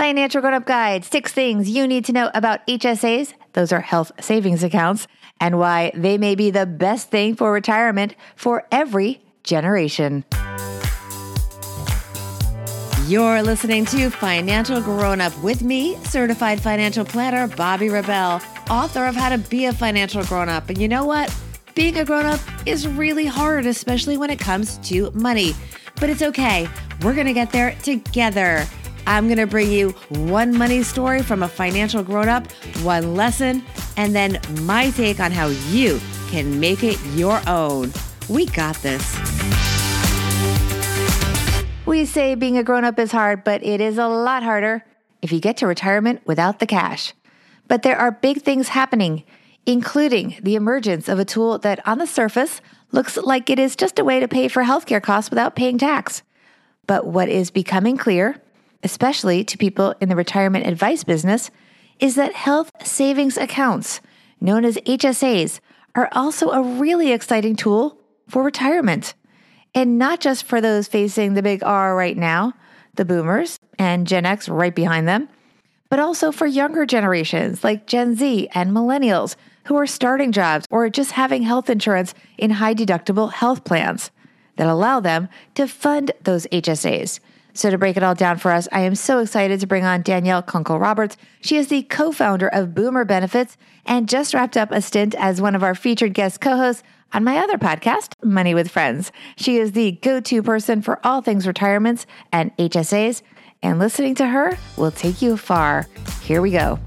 Financial Grown Up Guide Six Things You Need to Know About HSAs, those are health savings accounts, and why they may be the best thing for retirement for every generation. You're listening to Financial Grown Up with me, certified financial planner Bobbi Rebell, author of How to Be a Financial Grown Up. And you know what? Being a grown up is really hard, especially when it comes to money. But it's okay. We're going to get there together. I'm going to bring you one money story from a financial grown up, one lesson, and then my take on how you can make it your own. We got this. We say being a grown up is hard, but it is a lot harder if you get to retirement without the cash. But there are big things happening, including the emergence of a tool that on the surface looks like it is just a way to pay for healthcare costs without paying tax. But what is becoming clear, especially to people in the retirement advice business, is that health savings accounts, known as HSAs, are also a really exciting tool for retirement. And not just for those facing the big R right now, the boomers and Gen X right behind them, but also for younger generations like Gen Z and millennials who are starting jobs or just having health insurance in high deductible health plans that allow them to fund those HSAs. So, to break it all down for us, I am so excited to bring on Danielle Kunkel Roberts. She is the co founder of Boomer Benefits and just wrapped up a stint as one of our featured guest co hosts on my other podcast, Money with Friends. She is the go to person for all things retirements and HSAs, and listening to her will take you far. Here we go.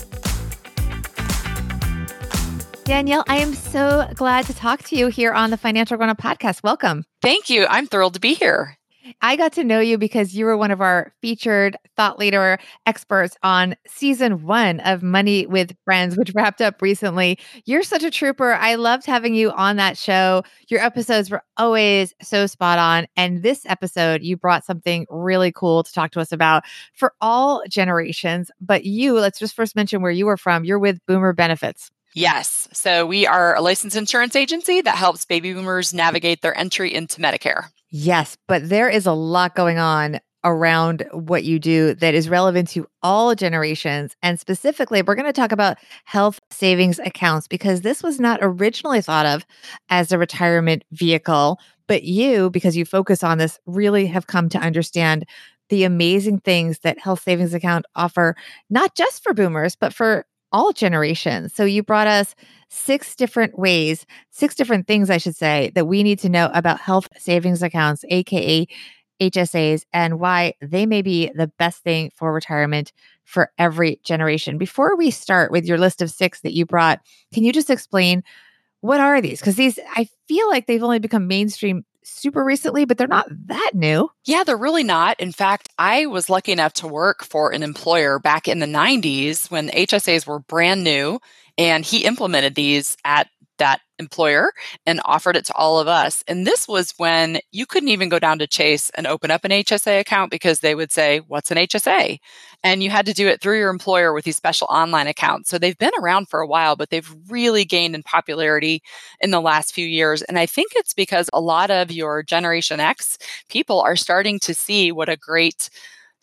Danielle, I am so glad to talk to you here on the Financial Grown Up podcast. Welcome. Thank you. I'm thrilled to be here. I got to know you because you were one of our featured thought leader experts on season one of Money with Friends, which wrapped up recently. You're such a trooper. I loved having you on that show. Your episodes were always so spot on. And this episode, you brought something really cool to talk to us about for all generations. But you, let's just first mention where you were from. You're with Boomer Benefits. Yes. So we are a licensed insurance agency that helps baby boomers navigate their entry into Medicare. Yes, but there is a lot going on around what you do that is relevant to all generations. And specifically, we're going to talk about health savings accounts because this was not originally thought of as a retirement vehicle. But you, because you focus on this, really have come to understand the amazing things that health savings account offer, not just for boomers, but for all generations. So you brought us six different ways, six different things, I should say, that we need to know about health savings accounts, AKA HSAs, and why they may be the best thing for retirement for every generation. Before we start with your list of six that you brought, can you just explain what are these? Because these, I feel like they've only become mainstream super recently, but they're not that new. Yeah, they're really not. In fact, I was lucky enough to work for an employer back in the 90s when HSAs were brand new, and he implemented these at that employer and offered it to all of us. And this was when you couldn't even go down to Chase and open up an HSA account because they would say, What's an HSA? And you had to do it through your employer with these special online accounts. So they've been around for a while, but they've really gained in popularity in the last few years. And I think it's because a lot of your Generation X people are starting to see what a great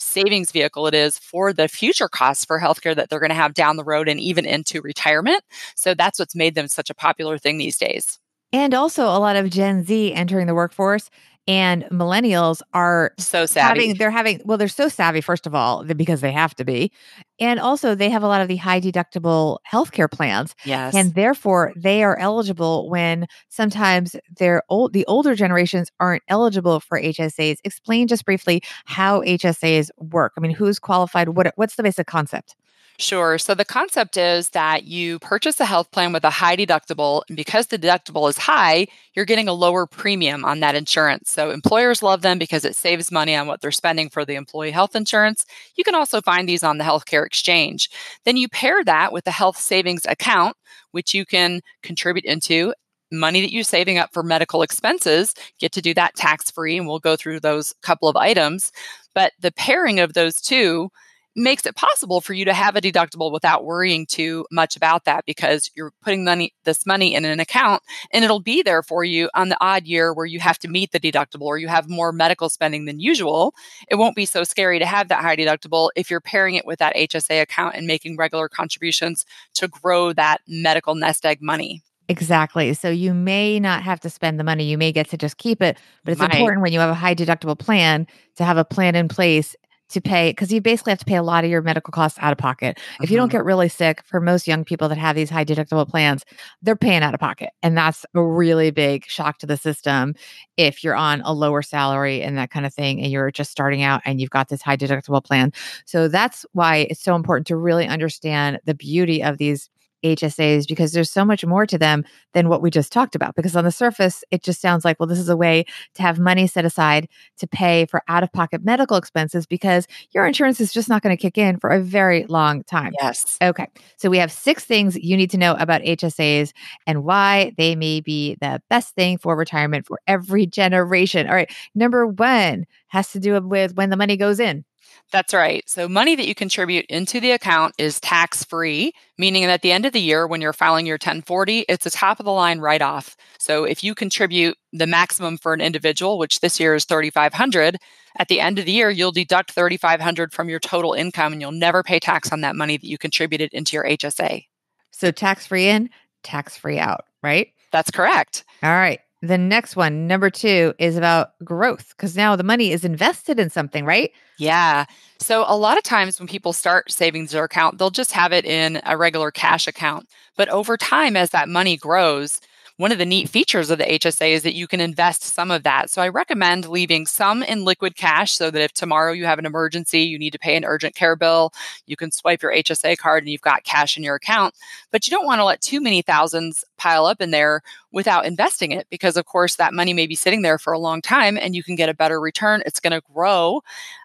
savings vehicle it is for the future costs for healthcare that they're going to have down the road and even into retirement. So that's what's made them such a popular thing these days. And also a lot of Gen Z entering the workforce and millennials are so savvy. Having, they're having, well, they're so savvy, first of all, because they have to be. And also, they have a lot of the high deductible healthcare plans. Yes. And therefore, they are eligible when sometimes they're old, the older generations aren't eligible for HSAs. Explain just briefly how HSAs work. I mean, who's qualified? What, what's the basic concept? Sure. So the concept is that you purchase a health plan with a high deductible, and because the deductible is high, you're getting a lower premium on that insurance. So employers love them because it saves money on what they're spending for the employee health insurance. You can also find these on the healthcare exchange. Then you pair that with a health savings account, which you can contribute into money that you're saving up for medical expenses, get to do that tax free. And we'll go through those couple of items. But the pairing of those two makes it possible for you to have a deductible without worrying too much about that because you're putting money this money in an account and it'll be there for you on the odd year where you have to meet the deductible or you have more medical spending than usual it won't be so scary to have that high deductible if you're pairing it with that HSA account and making regular contributions to grow that medical nest egg money Exactly. So you may not have to spend the money. You may get to just keep it. But it's important when you have a high deductible plan to have a plan in place to pay because you basically have to pay a lot of your medical costs out of pocket. Mm-hmm. If you don't mm-hmm. get really sick, for most young people that have these high deductible plans, they're paying out of pocket. And that's a really big shock to the system if you're on a lower salary and that kind of thing, and you're just starting out and you've got this high deductible plan. So that's why it's so important to really understand the beauty of these HSAs because there's so much more to them than what we just talked about. Because on the surface, it just sounds like, well, this is a way to have money set aside to pay for out of pocket medical expenses because your insurance is just not going to kick in for a very long time. Yes. Okay. So we have six things you need to know about HSAs and why they may be the best thing for retirement for every generation. All right. Number one has to do with when the money goes in. That's right. So, money that you contribute into the account is tax free, meaning that at the end of the year, when you're filing your 1040, it's a top of the line write off. So, if you contribute the maximum for an individual, which this year is 3500 at the end of the year, you'll deduct 3500 from your total income and you'll never pay tax on that money that you contributed into your HSA. So, tax free in, tax free out, right? That's correct. All right. The next one, number two, is about growth because now the money is invested in something, right? Yeah. So a lot of times when people start savings their account, they'll just have it in a regular cash account. But over time, as that money grows, one of the neat features of the HSA is that you can invest some of that. So I recommend leaving some in liquid cash so that if tomorrow you have an emergency, you need to pay an urgent care bill, you can swipe your HSA card and you've got cash in your account. But you don't want to let too many thousands pile up in there without investing it because of course that money may be sitting there for a long time and you can get a better return. It's going to grow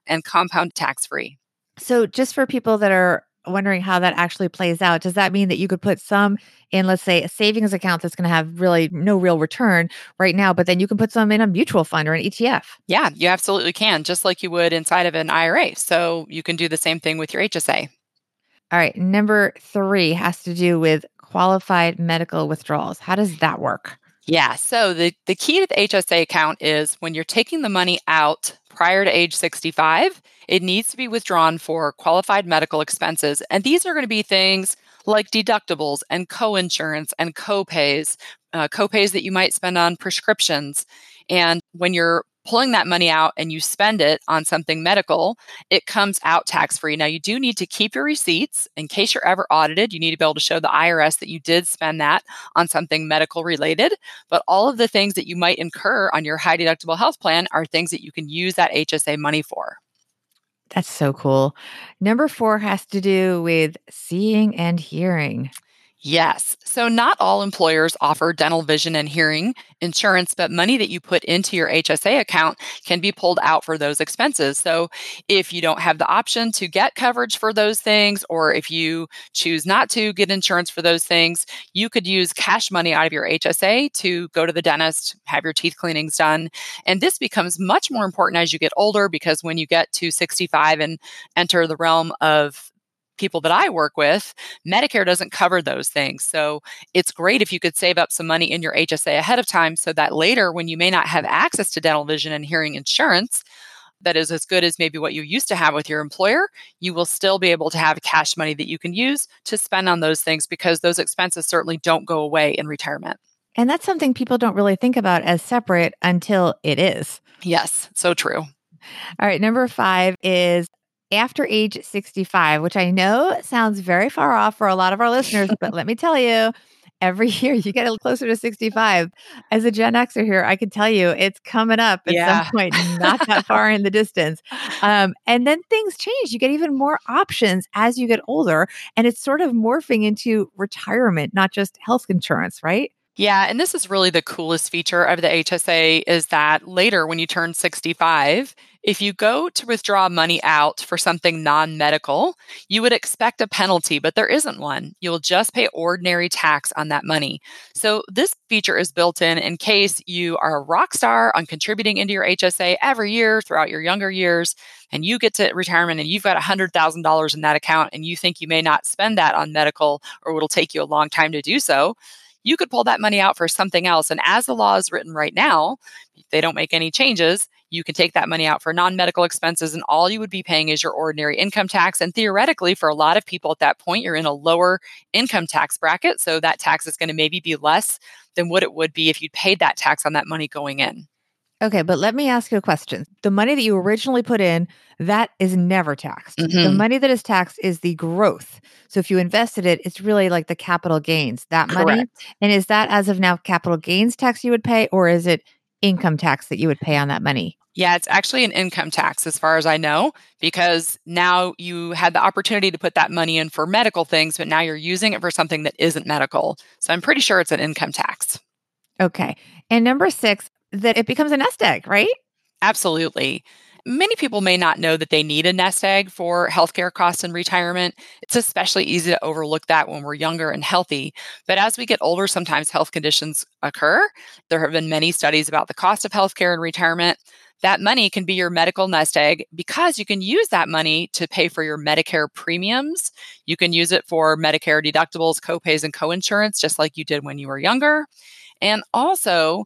and compound tax free. So just for people that are wondering how that actually plays out. Does that mean that you could put some in, let's say, a savings account that's going to have really no real return right now, but then you can put some in a mutual fund or an ETF? Yeah, you absolutely can, just like you would inside of an IRA. So you can do the same thing with your HSA. All right. Number three has to do with qualified medical withdrawals. How does that work? Yeah. So the, the key to the HSA account is when you're taking the money out prior to age 65, it needs to be withdrawn for qualified medical expenses. And these are going to be things like deductibles and coinsurance and copays, uh, copays that you might spend on prescriptions. And when you're pulling that money out and you spend it on something medical, it comes out tax free. Now, you do need to keep your receipts in case you're ever audited. You need to be able to show the IRS that you did spend that on something medical related. But all of the things that you might incur on your high deductible health plan are things that you can use that HSA money for. That's so cool. Number four has to do with seeing and hearing. Yes. So, not all employers offer dental, vision, and hearing insurance, but money that you put into your HSA account can be pulled out for those expenses. So, if you don't have the option to get coverage for those things, or if you choose not to get insurance for those things, you could use cash money out of your HSA to go to the dentist, have your teeth cleanings done. And this becomes much more important as you get older because when you get to 65 and enter the realm of people that I work with, Medicare doesn't cover those things. So it's great if you could save up some money in your HSA ahead of time so that later, when you may not have access to dental, vision, and hearing insurance, that is as good as maybe what you used to have with your employer, you will still be able to have cash money that you can use to spend on those things because those expenses certainly don't go away in retirement. And that's something people don't really think about as separate until it is. Yes, so true. All right, number five is after age 65, which I know sounds very far off for a lot of our listeners, but let me tell you, every year you get a little closer to 65. As a Gen Xer here, I can tell you it's coming up at yeah. some point, not that far in the distance. Um, and then things change. You get even more options as you get older, and it's sort of morphing into retirement, not just health insurance, right? Yeah, and this is really the coolest feature of the HSA is that later when you turn 65, if you go to withdraw money out for something non medical, you would expect a penalty, but there isn't one. You'll just pay ordinary tax on that money. So, this feature is built in in case you are a rock star on contributing into your HSA every year throughout your younger years, and you get to retirement and you've got $100,000 in that account, and you think you may not spend that on medical or it'll take you a long time to do so you could pull that money out for something else. And as the law is written right now, if they don't make any changes, you can take that money out for non medical expenses, and all you would be paying is your ordinary income tax. And theoretically, for a lot of people at that point, you're in a lower income tax bracket. So that tax is going to maybe be less than what it would be if you paid that tax on that money going in. Okay, but let me ask you a question. The money that you originally put in, that is never taxed. Mm-hmm. The money that is taxed is the growth. So if you invested it, it's really like the capital gains, that Correct. money. And is that as of now capital gains tax you would pay, or is it income tax that you would pay on that money? Yeah, it's actually an income tax as far as I know, because now you had the opportunity to put that money in for medical things, but now you're using it for something that isn't medical. So I'm pretty sure it's an income tax. Okay. And number six, that it becomes a nest egg, right? Absolutely. Many people may not know that they need a nest egg for healthcare costs and retirement. It's especially easy to overlook that when we're younger and healthy. But as we get older, sometimes health conditions occur. There have been many studies about the cost of healthcare and retirement. That money can be your medical nest egg because you can use that money to pay for your Medicare premiums. You can use it for Medicare deductibles, copays, and coinsurance, just like you did when you were younger. And also,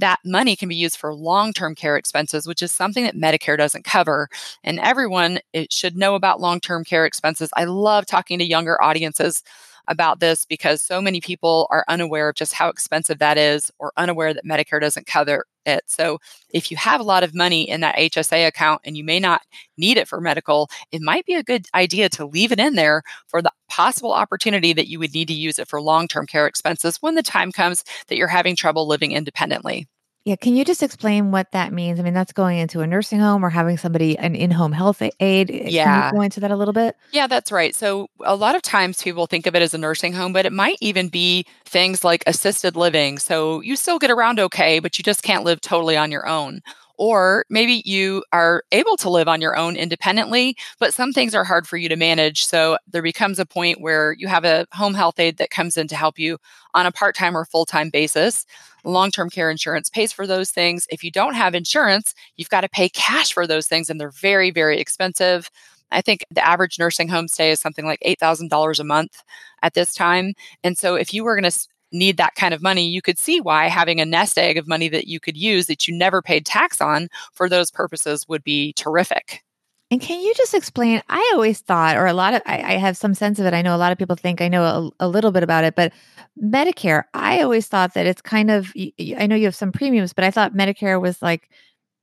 that money can be used for long term care expenses, which is something that Medicare doesn't cover. And everyone should know about long term care expenses. I love talking to younger audiences about this because so many people are unaware of just how expensive that is or unaware that Medicare doesn't cover it. So if you have a lot of money in that HSA account and you may not need it for medical, it might be a good idea to leave it in there for the possible opportunity that you would need to use it for long-term care expenses when the time comes that you're having trouble living independently. Yeah, can you just explain what that means? I mean, that's going into a nursing home or having somebody an in-home health aide. Yeah, can you go into that a little bit? Yeah, that's right. So a lot of times people think of it as a nursing home, but it might even be things like assisted living. So you still get around okay, but you just can't live totally on your own. Or maybe you are able to live on your own independently, but some things are hard for you to manage. So there becomes a point where you have a home health aide that comes in to help you on a part time or full time basis. Long term care insurance pays for those things. If you don't have insurance, you've got to pay cash for those things, and they're very, very expensive. I think the average nursing home stay is something like $8,000 a month at this time. And so if you were going to need that kind of money, you could see why having a nest egg of money that you could use that you never paid tax on for those purposes would be terrific. And can you just explain? I always thought, or a lot of, I, I have some sense of it. I know a lot of people think I know a, a, little bit about it, but Medicare, I always thought that it's kind of, I know you have some premiums, but I thought Medicare was like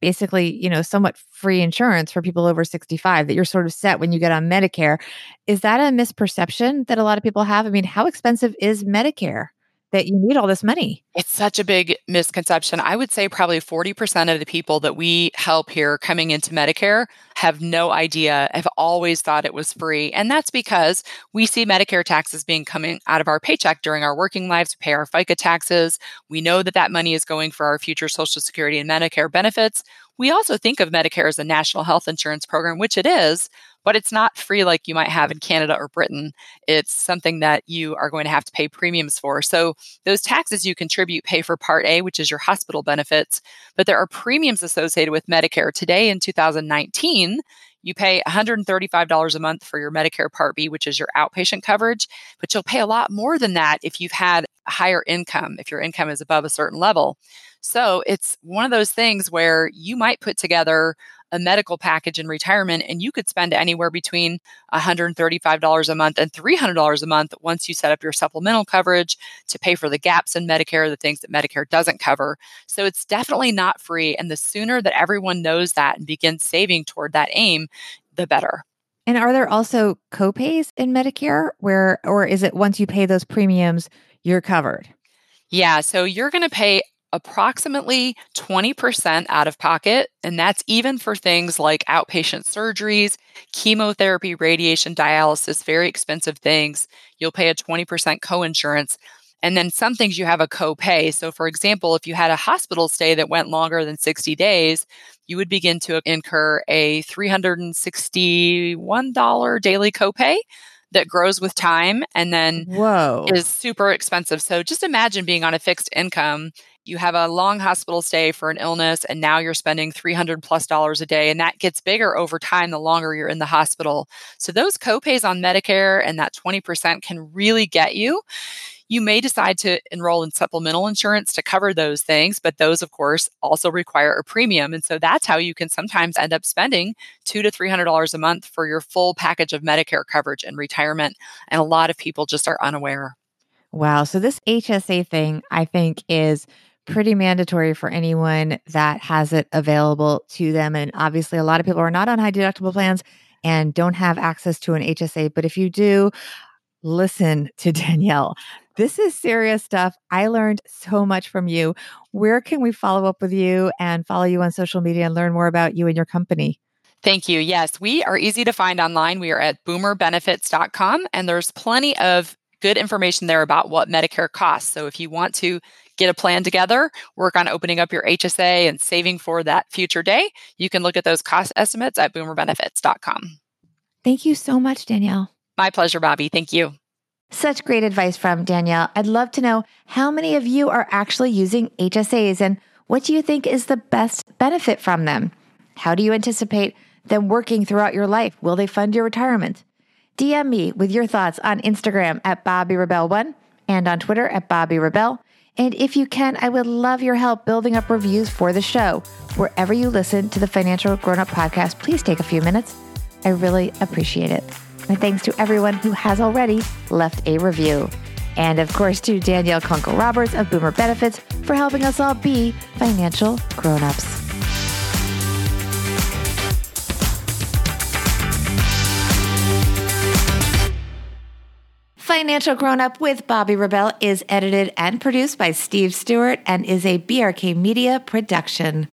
basically, you know, somewhat free insurance for people over 65, that you're sort of set when you get on Medicare. Is that a misperception that a lot of people have? I mean, how expensive is Medicare? That you need all this money. It's such a big misconception. I would say probably 40% of the people that we help here coming into Medicare have no idea, have always thought it was free. And that's because we see Medicare taxes being coming out of our paycheck during our working lives. We pay our FICA taxes. We know that that money is going for our future Social Security and Medicare benefits. We also think of Medicare as a national health insurance program, which it is, but it's not free like you might have in Canada or Britain. It's something that you are going to have to pay premiums for. So those taxes you contribute pay for Part A, which is your hospital benefits, but there are premiums associated with Medicare. Today in 2019, you pay $135 a month for your Medicare Part B, which is your outpatient coverage, but you'll pay a lot more than that if you've had a higher income, if your income is above a certain level. So it's one of those things where you might put together a medical package in retirement and you could spend anywhere between $135 a month and $300 a month once you set up your supplemental coverage to pay for the gaps in Medicare, the things that Medicare doesn't cover. So it's definitely not free. And the sooner that everyone knows that and begins saving toward that aim, the better. And are there also copays in Medicare where, or is it once you pay those premiums, you're covered? Yeah, so you're going to pay approximately 20% out of pocket. And that's even for things like outpatient surgeries, chemotherapy, radiation, dialysis, very expensive things. You'll pay a 20% coinsurance. And then some things you have a copay. So, for example, if you had a hospital stay that went longer than 60 days, you would begin to incur a $361 daily copay that grows with time and then Whoa. is super expensive. So just imagine being on a fixed income. You have a long hospital stay for an illness, and now you're spending 300 plus dollars a day. And that gets bigger over time the longer you're in the hospital. So those copays on Medicare and that 20% can really get you you may decide to enroll in supplemental insurance to cover those things, but those, of course, also require a premium. And so that's how you can sometimes end up spending two to three hundred dollars a month for your full package of Medicare coverage and retirement. And a lot of people just are unaware. Wow. So this HSA thing, I think, is pretty mandatory for anyone that has it available to them. And obviously, a lot of people are not on high deductible plans and don't have access to an HSA. But if you do, listen to Danielle. This is serious stuff. I learned so much from you. Where can we follow up with you and follow you on social media and learn more about you and your company? Thank you. Yes, we are easy to find online. We are at boomerbenefits.com, and there's plenty of good information there about what Medicare costs. So if you want to get a plan together, work on opening up your HSA and saving for that future day, you can look at those cost estimates at boomerbenefits.com. Thank you so much, Danielle. My pleasure, Bobbi. Thank you. Such great advice from Danielle. I'd love to know how many of you are actually using HSAs and what do you think is the best benefit from them? How do you anticipate them working throughout your life? Will they fund your retirement? DM me with your thoughts on Instagram at Bobbi Rebell1 and on Twitter at Bobbi Rebell. And if you can, I would love your help building up reviews for the show. Wherever you listen to the Financial Grown Up podcast, please take a few minutes. I really appreciate it. And thanks to everyone who has already left a review. And of course, to Danielle Kunkel Roberts of Boomer Benefits for helping us all be financial grown-ups. Financial Grown Up with Bobbi Rebell is edited and produced by Steve Stewart and is a BRK Media production.